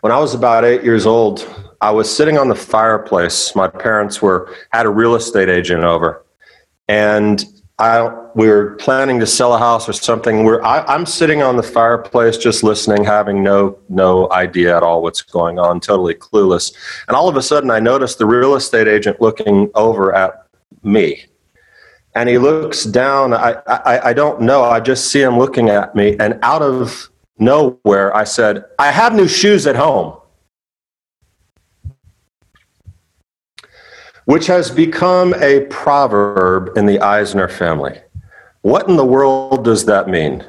When I was about eight years old, I was sitting on the fireplace. My parents were had a real estate agent over, and I we were planning to sell a house or something. We're I, I'm sitting on the fireplace, just listening, having no no idea at all what's going on, totally clueless. And all of a sudden, I noticed the real estate agent looking over at me, and he looks down. I I, I don't know. I just see him looking at me, and out of nowhere, I said, "I have new shoes at home." which has become a proverb in the Eisner family. What in the world does that mean?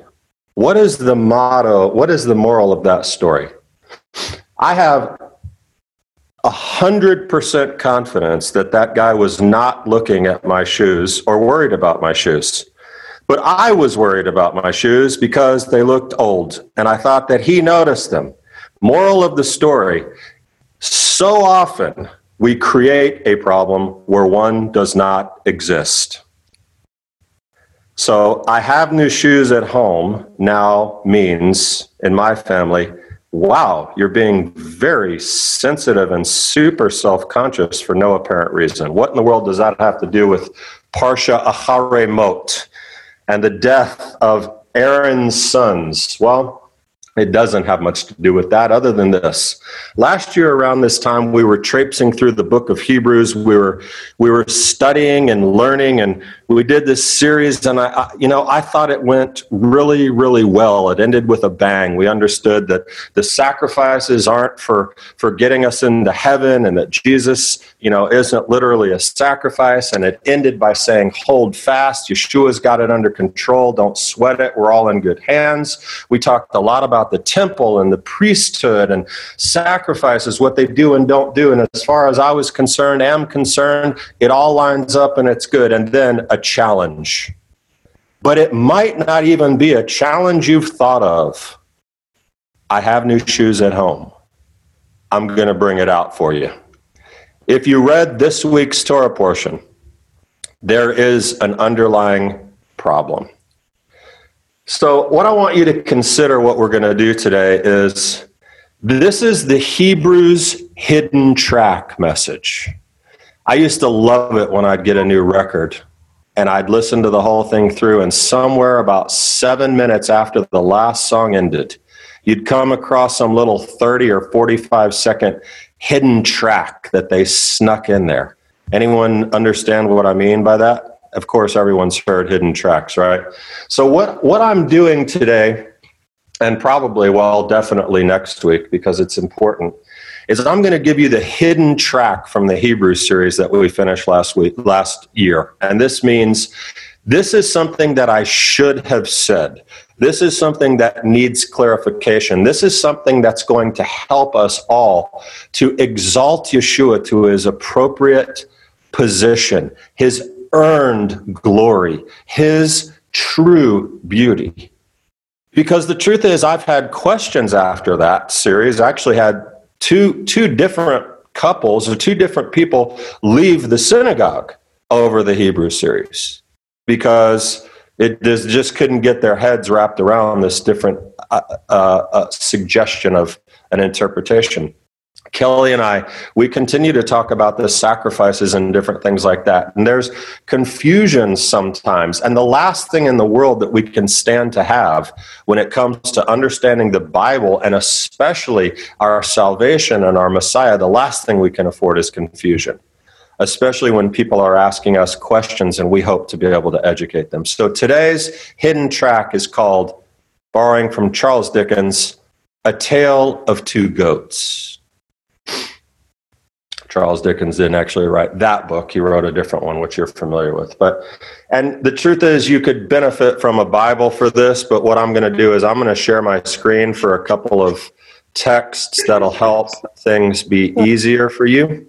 What is the motto? What is the moral of that story? I have a hundred percent confidence that that guy was not looking at my shoes or worried about my shoes. But I was worried about my shoes because they looked old and I thought that he noticed them. Moral of the story so often we create a problem where one does not exist. So, I have new shoes at home now means in my family, wow, you're being very sensitive and super self conscious for no apparent reason. What in the world does that have to do with Parsha Acharei Mot and the death of Aaron's sons? Well, it doesn't have much to do with that other than this. Last year around this time we were traipsing through the book of Hebrews. We were we were studying and learning and we did this series and I, I you know I thought it went really really well. It ended with a bang. We understood that the sacrifices aren't for for getting us into heaven and that Jesus, you know, isn't literally a sacrifice and it ended by saying hold fast. Yeshua's got it under control. Don't sweat it. We're all in good hands. We talked a lot about the temple and the priesthood and sacrifices, what they do and don't do. And as far as I was concerned, am concerned, it all lines up and it's good. And then a challenge. But it might not even be a challenge you've thought of. I have new shoes at home. I'm going to bring it out for you. If you read this week's Torah portion, there is an underlying problem. So, what I want you to consider what we're going to do today is this is the Hebrews hidden track message. I used to love it when I'd get a new record and I'd listen to the whole thing through, and somewhere about seven minutes after the last song ended, you'd come across some little 30 or 45 second hidden track that they snuck in there. Anyone understand what I mean by that? Of course, everyone's heard hidden tracks, right? So what what I'm doing today, and probably well, definitely next week because it's important, is I'm going to give you the hidden track from the Hebrew series that we finished last week, last year, and this means. This is something that I should have said. This is something that needs clarification. This is something that's going to help us all to exalt Yeshua to his appropriate position, his earned glory, his true beauty. Because the truth is, I've had questions after that series. I actually had two, two different couples or two different people leave the synagogue over the Hebrew series because it just, couldn't get their heads wrapped around this different uh, uh, uh, suggestion of an interpretation. Kelly and I, we continue to talk about the sacrifices and different things like that. And there's confusion sometimes. And the last thing in the world that we can stand to have when it comes to understanding the Bible and especially our salvation and our Messiah, the last thing we can afford is confusion, especially when people are asking us questions and we hope to be able to educate them. So today's hidden track is called, borrowing from Charles Dickens, A Tale of Two Goats. Charles Dickens didn't actually write that book. He wrote a different one, which you're familiar with. But, and the truth is, you could benefit from a Bible for this. But what I'm going to do is I'm going to share my screen for a couple of texts that'll help things be easier for you,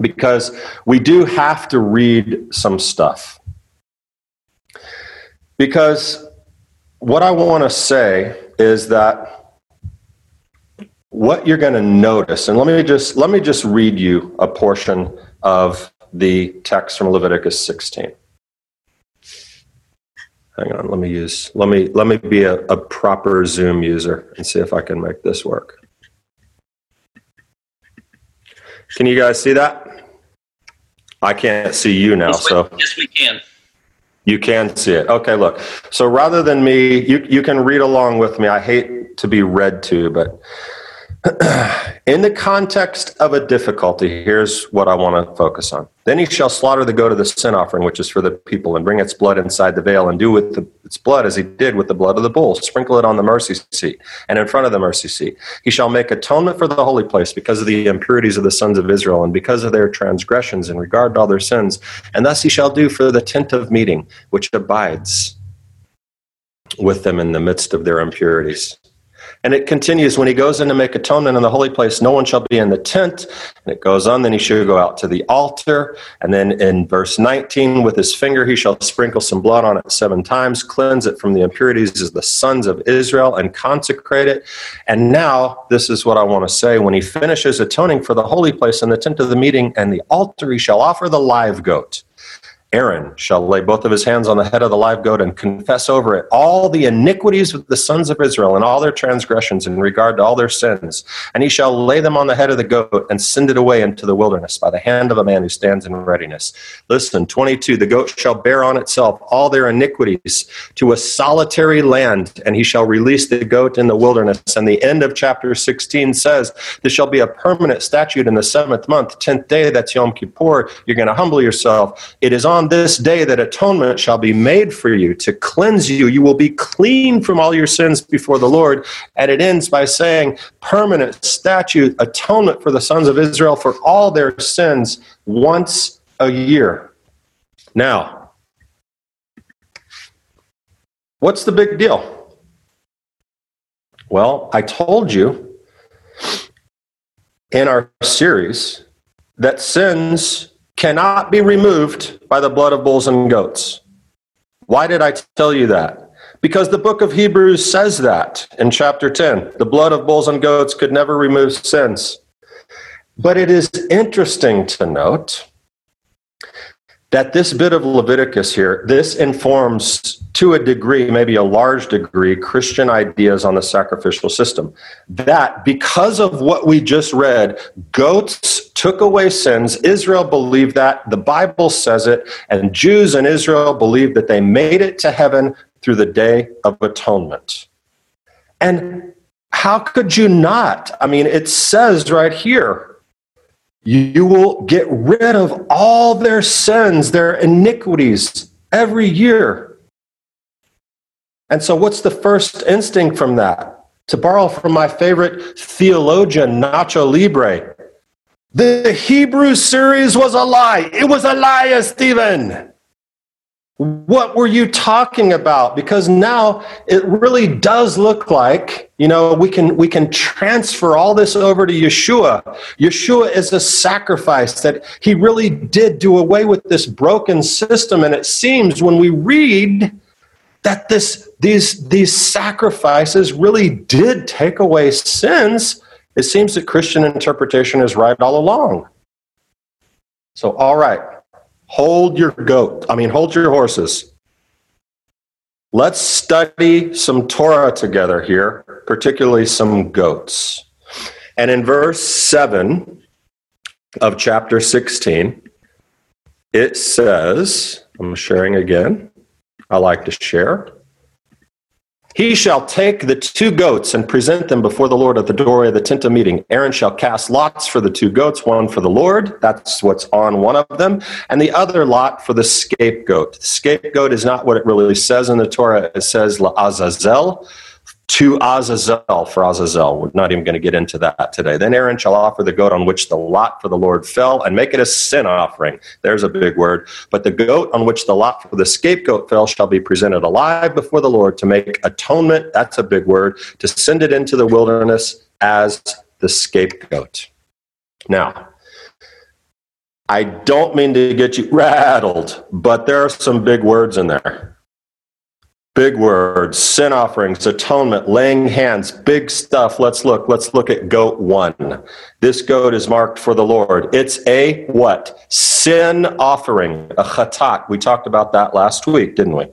because we do have to read some stuff. Because what I want to say is that what you're going to notice and let me just let me just read you a portion of the text from leviticus 16 hang on let me use let me let me be a, a proper zoom user and see if i can make this work Can you guys see that? I can't see you now, Yes, so Yes, we can. you can see it. Okay, look. So rather than me, you, you can read along with me. I hate to be read to, but in the context of a difficulty, here's what I want to focus on. Then he shall slaughter the goat of the sin offering, which is for the people, and bring its blood inside the veil, and do with the, its blood as he did with the blood of the bull. Sprinkle it on the mercy seat and in front of the mercy seat. He shall make atonement for the holy place because of the impurities of the sons of Israel and because of their transgressions in regard to all their sins. And thus he shall do for the tent of meeting, which abides with them in the midst of their impurities. And it continues when he goes in to make atonement in the holy place, no one shall be in the tent. And it goes on, then he shall go out to the altar. And then in verse 19, with his finger he shall sprinkle some blood on it seven times, cleanse it from the impurities of the sons of Israel, and consecrate it. And now, this is what I want to say when he finishes atoning for the holy place and the tent of the meeting and the altar, he shall offer the live goat. Aaron shall lay both of his hands on the head of the live goat and confess over it all the iniquities of the sons of Israel and all their transgressions in regard to all their sins. And he shall lay them on the head of the goat and send it away into the wilderness by the hand of a man who stands in readiness. Listen, 22 The goat shall bear on itself all their iniquities to a solitary land, and he shall release the goat in the wilderness. And the end of chapter 16 says, This shall be a permanent statute in the seventh month, 10th day, that's Yom Kippur. You're going to humble yourself. It is on this day that atonement shall be made for you to cleanse you. You will be clean from all your sins before the Lord. And it ends by saying, permanent statute, atonement for the sons of Israel for all their sins once a year. Now, what's the big deal? Well, I told you in our series that sins cannot be removed by the blood of bulls and goats. Why did I tell you that? Because the book of Hebrews says that in chapter 10. The blood of bulls and goats could never remove sins. But it is interesting to note that this bit of Leviticus here, this informs to a degree, maybe a large degree, Christian ideas on the sacrificial system. That because of what we just read, goats took away sins. Israel believed that. The Bible says it. And Jews in Israel believed that they made it to heaven through the Day of Atonement. And how could you not? I mean, it says right here you will get rid of all their sins, their iniquities every year. And so, what's the first instinct from that? To borrow from my favorite theologian, Nacho Libre, the Hebrew series was a lie. It was a lie, Stephen. What were you talking about? Because now it really does look like, you know, we can we can transfer all this over to Yeshua. Yeshua is a sacrifice that he really did do away with this broken system and it seems when we read that this these these sacrifices really did take away sins, it seems that Christian interpretation is right all along. So all right, hold your goat. I mean, hold your horses. Let's study some Torah together here, particularly some goats. And in verse 7 of chapter 16, it says, I'm sharing again. I like to share. He shall take the two goats and present them before the Lord at the doorway of the tent of meeting. Aaron shall cast lots for the two goats, one for the Lord, that's what's on one of them, and the other lot for the scapegoat. The scapegoat is not what it really says in the Torah. It says La Azazel to Azazel for Azazel. We're not even going to get into that today. Then Aaron shall offer the goat on which the lot for the Lord fell and make it a sin offering. There's a big word. But the goat on which the lot for the scapegoat fell shall be presented alive before the Lord to make atonement. That's a big word. To send it into the wilderness as the scapegoat. Now, I don't mean to get you rattled, but there are some big words in there. Big words, sin offerings, atonement, laying hands, big stuff. Let's look. Let's look at goat one. This goat is marked for the Lord. It's a what? Sin offering, a chatat. We talked about that last week, didn't we?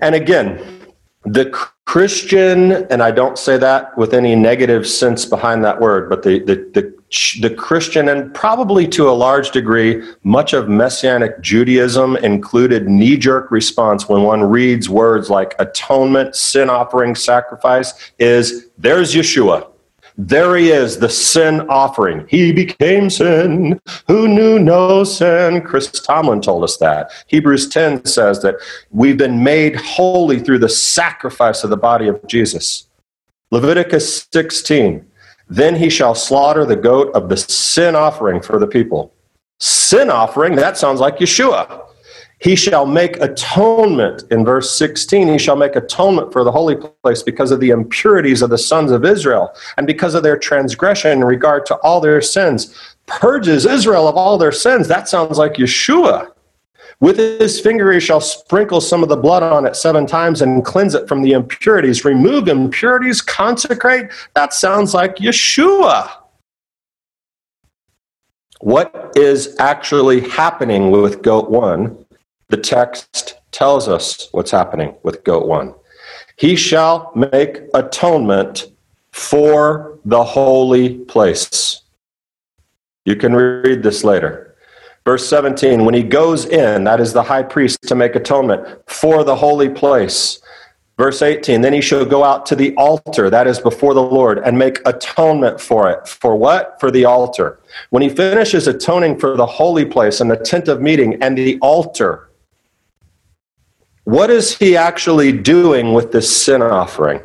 And again, the Christian, and I don't say that with any negative sense behind that word, but the, the, the the Christian and probably to a large degree, much of Messianic Judaism included knee jerk response when one reads words like atonement, sin offering, sacrifice, is there's Yeshua. There he is, the sin offering. He became sin who knew no sin. Chris Tomlin told us that. Hebrews 10 says that we've been made holy through the sacrifice of the body of Jesus. Leviticus 16 then he shall slaughter the goat of the sin offering for the people. Sin offering, that sounds like Yeshua. He shall make atonement in verse 16. He shall make atonement for the holy place because of the impurities of the sons of Israel and because of their transgression in regard to all their sins. Purges Israel of all their sins. That sounds like Yeshua. With his finger he shall sprinkle some of the blood on it seven times and cleanse it from the impurities. Remove impurities, consecrate. That sounds like Yeshua. What is actually happening with goat one? The text tells us what's happening with goat one. He shall make atonement for the holy place. You can read this later. Verse 17, when he goes in, that is the high priest to make atonement for the holy place. Verse 18, then he shall go out to the altar, that is before the Lord, and make atonement for it. For what? For the altar. When he finishes atoning for the holy place and the tent of meeting and the altar, what is he actually doing with this sin offering?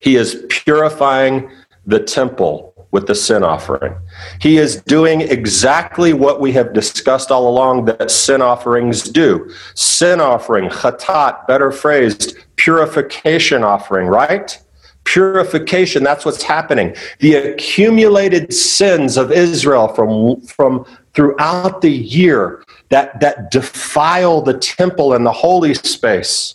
He is purifying the temple with the sin offering. He is doing exactly what we have discussed all along that sin offerings do. Sin offering, chatat, better phrased, purification offering, right? Purification, that's what's happening. The accumulated sins of Israel from, from throughout the year that, that defile the temple and the holy space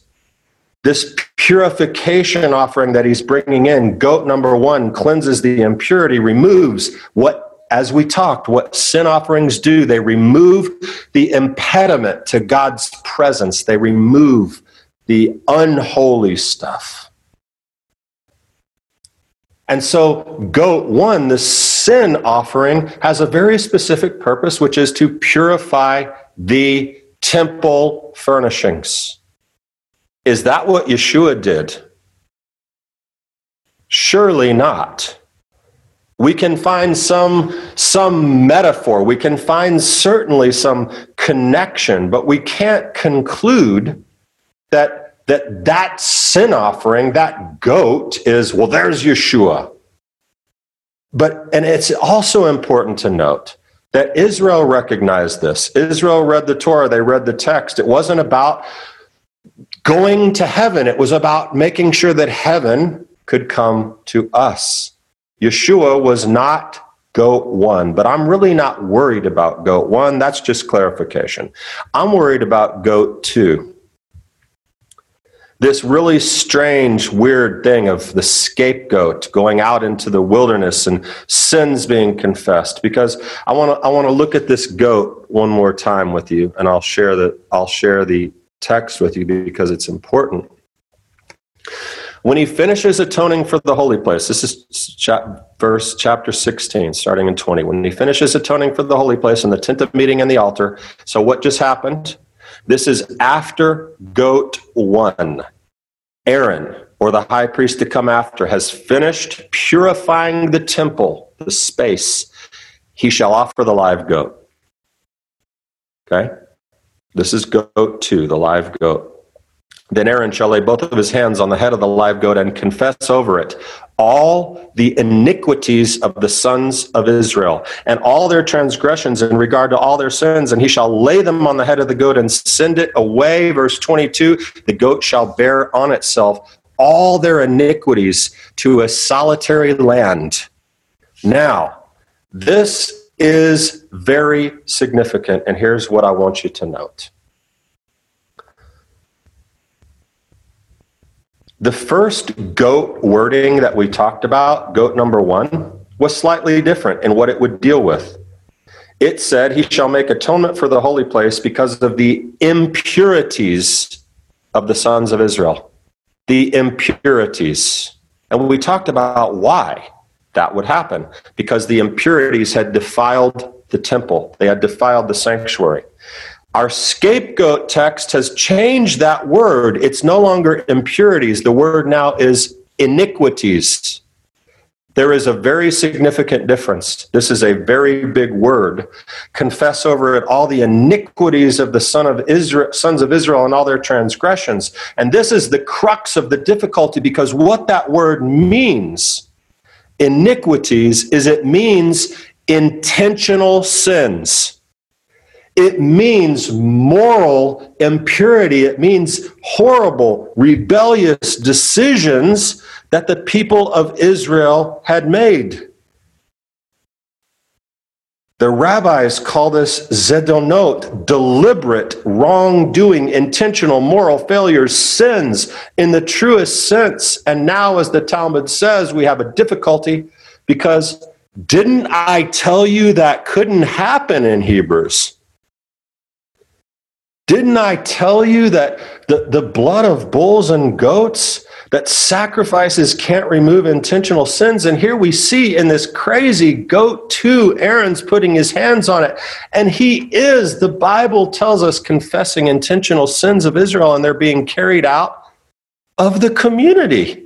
this purification offering that he's bringing in, goat number one, cleanses the impurity, removes what, as we talked, what sin offerings do. They remove the impediment to God's presence, they remove the unholy stuff. And so, goat one, the sin offering, has a very specific purpose, which is to purify the temple furnishings. Is that what Yeshua did? Surely not. We can find some, some metaphor, we can find certainly some connection, but we can't conclude that that, that sin offering, that goat, is, well, there's Yeshua. But, and it's also important to note that Israel recognized this. Israel read the Torah, they read the text. It wasn't about going to heaven. It was about making sure that heaven could come to us. Yeshua was not goat one, but I'm really not worried about goat one. That's just clarification. I'm worried about goat two. This really strange, weird thing of the scapegoat going out into the wilderness and sins being confessed. Because I want to, I want to look at this goat one more time with you, and I'll share the, I'll share the text with you because it's important. When he finishes atoning for the holy place, this is chap, verse chapter 16, starting in 20. When he finishes atoning for the holy place and the tent of meeting and the altar. So, what just happened? This is after goat one. Aaron, or the high priest to come after, has finished purifying the temple, the space. He shall offer the live goat. Okay? This is goat two, the live goat. Then Aaron shall lay both of his hands on the head of the live goat and confess over it all the iniquities of the sons of Israel and all their transgressions in regard to all their sins, and he shall lay them on the head of the goat and send it away. Verse 22 the goat shall bear on itself all their iniquities to a solitary land. Now, this is very significant, and here's what I want you to note. The first goat wording that we talked about, goat number one, was slightly different in what it would deal with. It said, He shall make atonement for the holy place because of the impurities of the sons of Israel. The impurities. And we talked about why that would happen because the impurities had defiled the temple, they had defiled the sanctuary. Our scapegoat text has changed that word. It's no longer impurities. The word now is iniquities. There is a very significant difference. This is a very big word. Confess over it all the iniquities of the son of Israel, sons of Israel and all their transgressions. And this is the crux of the difficulty because what that word means, iniquities, is it means intentional sins. It means moral impurity. It means horrible, rebellious decisions that the people of Israel had made. The rabbis call this zedonot, deliberate wrongdoing, intentional moral failures, sins in the truest sense. And now, as the Talmud says, we have a difficulty because didn't I tell you that couldn't happen in Hebrews? Didn't I tell you that the, the blood of bulls and goats that sacrifices can't remove intentional sins. And here we see in this crazy goat too, Aaron's putting his hands on it. And he is, the Bible tells us, confessing intentional sins of Israel, and they're being carried out of the community.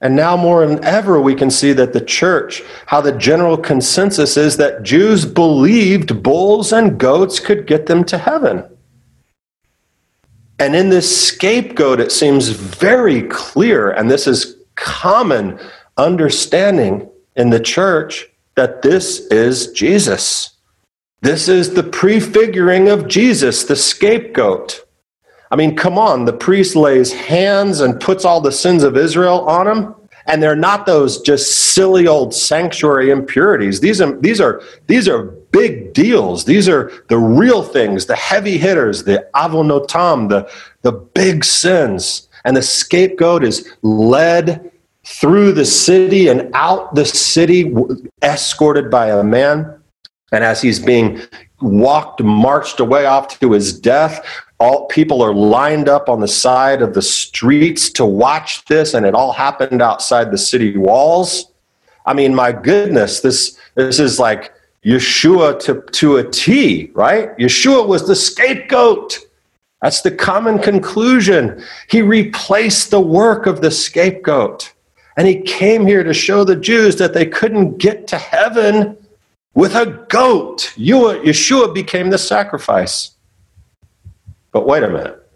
And now more than ever, we can see that the church, how the general consensus is that Jews believed bulls and goats could get them to heaven. And in this scapegoat, it seems very clear, and this is common understanding in the church, that this is Jesus. This is the prefiguring of Jesus, the scapegoat. I mean, come on, the priest lays hands and puts all the sins of Israel on him. And they're not those just silly old sanctuary impurities. These are, these are, these are big deals. These are the real things, the heavy hitters, the avonotam, the, the big sins. And the scapegoat is led through the city and out the city, escorted by a man. And as he's being walked, marched away off to his death, all people are lined up on the side of the streets to watch this and it all happened outside the city walls i mean my goodness this this is like yeshua to, to a t right? Yeshua was the scapegoat. That's the common conclusion. He replaced the work of the scapegoat. And he came here to show the jews that they couldn't get to heaven with a goat. Yeshua became the sacrifice. But wait a minute.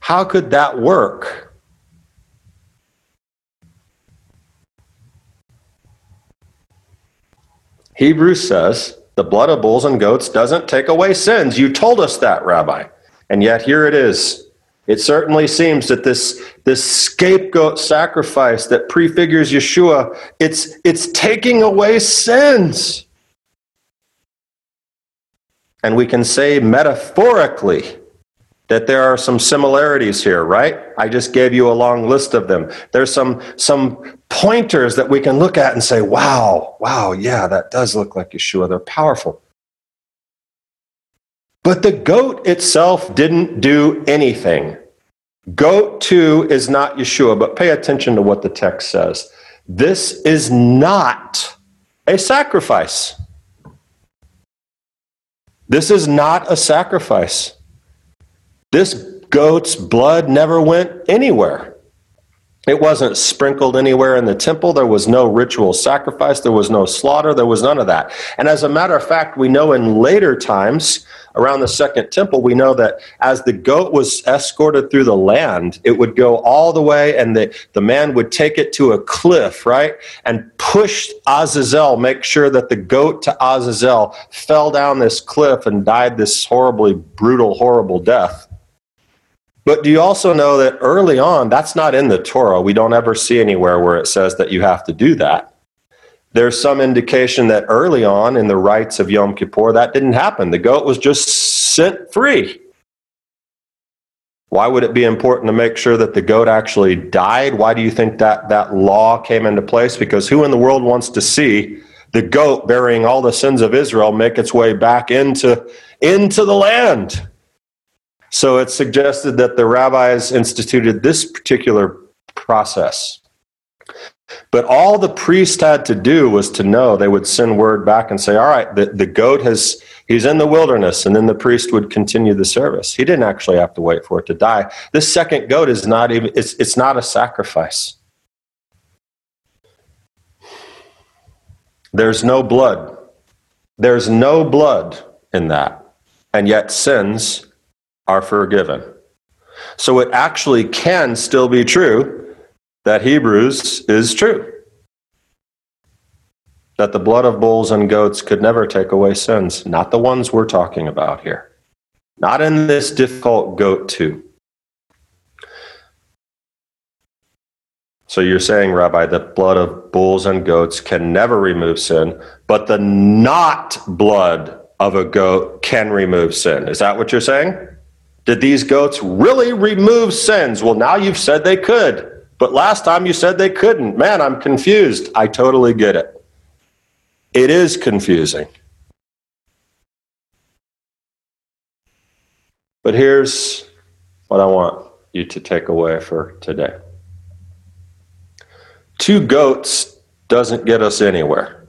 How could that work? Hebrews says the blood of bulls and goats doesn't take away sins. You told us that, Rabbi. And yet here it is. It certainly seems that this, this scapegoat sacrifice that prefigures Yeshua, it's, it's taking away sins. And we can say metaphorically that there are some similarities here, right? I just gave you a long list of them. There's some some pointers that we can look at and say, "Wow, wow, yeah, that does look like Yeshua. They're powerful." But the goat itself didn't do anything. Goat 2 is not Yeshua, but pay attention to what the text says. This is not a sacrifice. This is not a sacrifice. This goat's blood never went anywhere. It wasn't sprinkled anywhere in the temple. There was no ritual sacrifice. There was no slaughter. There was none of that. And as a matter of fact, we know in later times, around the second temple, we know that as the goat was escorted through the land, it would go all the way and the, the man would take it to a cliff, right? And push Azazel, make sure that the goat to Azazel fell down this cliff and died this horribly brutal, horrible death. But do you also know that early on, that's not in the Torah. We don't ever see anywhere where it says that you have to do that. There's some indication that early on in the rites of Yom Kippur, that didn't happen. The goat was just sent free. Why would it be important to make sure that the goat actually died? Why do you think that that law came into place? Because who in the world wants to see the goat bearing all the sins of Israel make its way back into, into the land? So it's suggested that the rabbis instituted this particular process. But all the priest had to do was to know they would send word back and say, All right, the, the goat has, he's in the wilderness. And then the priest would continue the service. He didn't actually have to wait for it to die. This second goat is not even, it's, it's not a sacrifice. There's no blood. There's no blood in that. And yet sins are forgiven. So it actually can still be true that Hebrews is true. That the blood of bulls and goats could never take away sins, not the ones we're talking about here. Not in this difficult goat, too. So you're saying, Rabbi, that blood of bulls and goats can never remove sin, but the not blood of a goat can remove sin. Is that what you're saying? Did these goats really remove sins? Well, now you've said they could, but last time you said they couldn't. Man, I'm confused. I totally get it. It is confusing. But here's what I want you to take away for today two goats doesn't get us anywhere.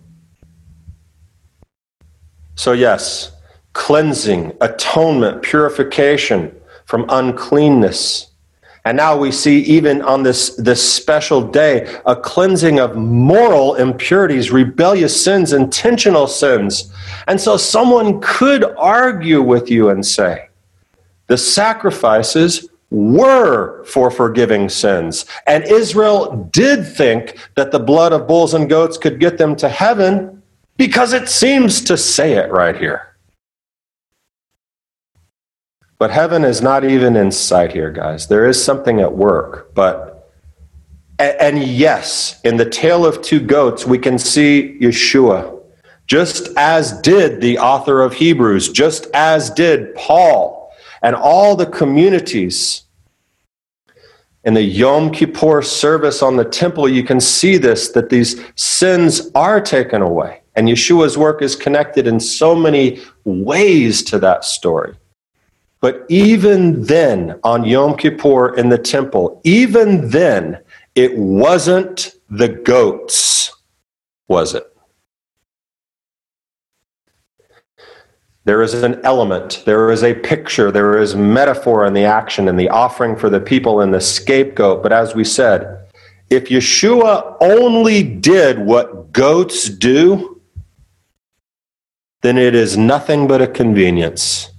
So, yes, cleansing, atonement, purification from uncleanness. And now we see, even on this, this special day, a cleansing of moral impurities, rebellious sins, intentional sins. And so someone could argue with you and say, the sacrifices were for forgiving sins. And Israel did think that the blood of bulls and goats could get them to heaven because it seems to say it right here. But heaven is not even in sight here, guys. There is something at work. But, and yes, in the tale of two goats, we can see Yeshua, just as did the author of Hebrews, just as did Paul and all the communities in the Yom Kippur service on the temple, you can see this that these sins are taken away. And Yeshua's work is connected in so many ways to that story. But even then, on Yom Kippur in the temple, even then, it wasn't the goats, was it? There is an element, there is a picture, there is metaphor in the action and the offering for the people and the scapegoat. But as we said, if Yeshua only did what goats do, then it is nothing but a convenience.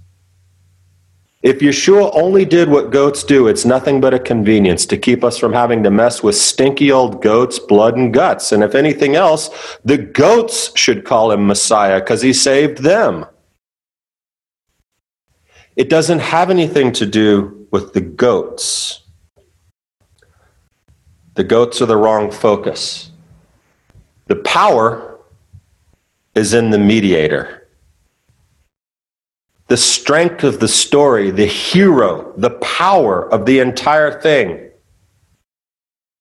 If Yeshua only did what goats do, it's nothing but a convenience to keep us from having to mess with stinky old goats' blood and guts. And if anything else, the goats should call him Messiah because he saved them. It doesn't have anything to do with the goats. The goats are the wrong focus. The power is in the mediator. The strength of the story, the hero, the power of the entire thing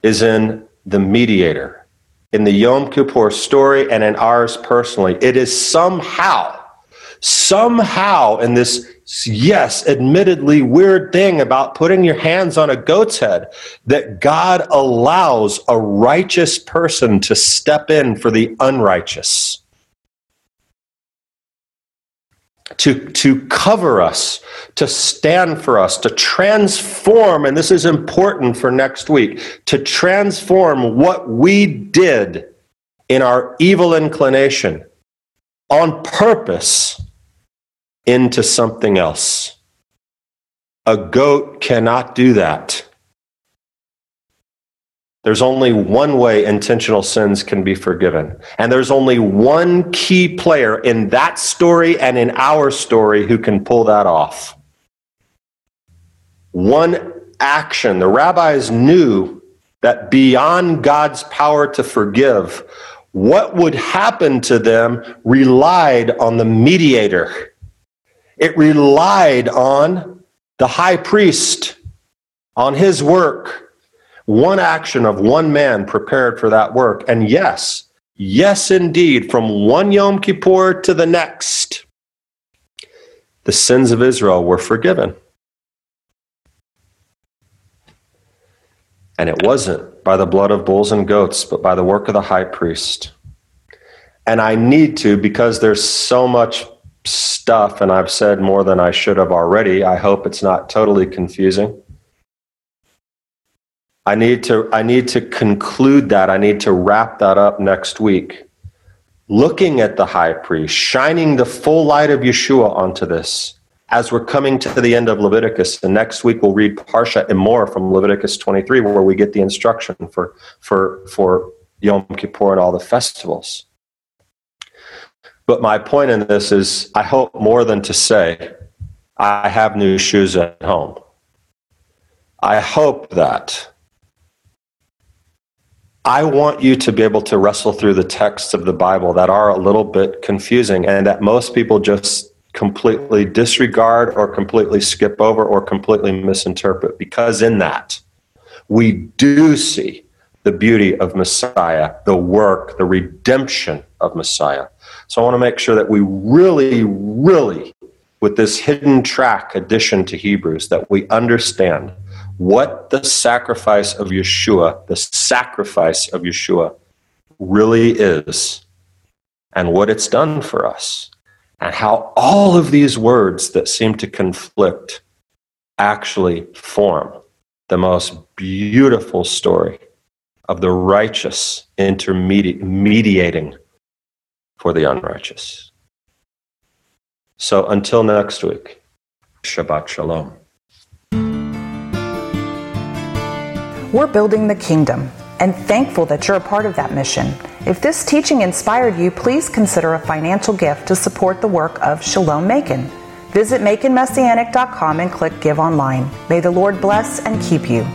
is in the mediator. In the Yom Kippur story and in ours personally, it is somehow, somehow in this yes, admittedly weird thing about putting your hands on a goat's head that God allows a righteous person to step in for the unrighteous. To, to cover us, to stand for us, to transform, and this is important for next week, to transform what we did in our evil inclination on purpose into something else. A goat cannot do that. There's only one way intentional sins can be forgiven. And there's only one key player in that story and in our story who can pull that off. One action. The rabbis knew that beyond God's power to forgive, what would happen to them relied on the mediator it relied on the high priest, on his work. One action of one man prepared for that work. And yes, yes, indeed, from one Yom Kippur to the next, the sins of Israel were forgiven. And it wasn't by the blood of bulls and goats, but by the work of the high priest. And I need to because there's so much stuff, and I've said more than I should have already. I hope it's not totally confusing. I need to I need to conclude that. I need to wrap that up next week. Looking at the high priest, shining the full light of Yeshua onto this as we're coming to the end of Leviticus. And next week we'll read Parsha Emor from Leviticus 23, where we get the instruction for for for Yom Kippur and all the festivals. But my point in this is I hope more than to say, I have new shoes at home. I hope that I want you to be able to wrestle through the texts of the Bible that are a little bit confusing and that most people just completely disregard or completely skip over or completely misinterpret. Because in that, we do see the beauty of Messiah, the work, the redemption of Messiah. So I want to make sure that we really, really, with this hidden track addition to Hebrews, that we understand what the sacrifice of Yeshua, the sacrifice of Yeshua, really is and what it's done for us, and how all of these words that seem to conflict actually form the most beautiful story of the righteous intermediating for the unrighteous. So until next week, Shabbat Shalom. We're building the kingdom and thankful that you're a part of that mission. If this teaching inspired you, please consider a financial gift to support the work of Shalom Macon. Visit MaconMessianic.com and click Give Online. May the Lord bless and keep you.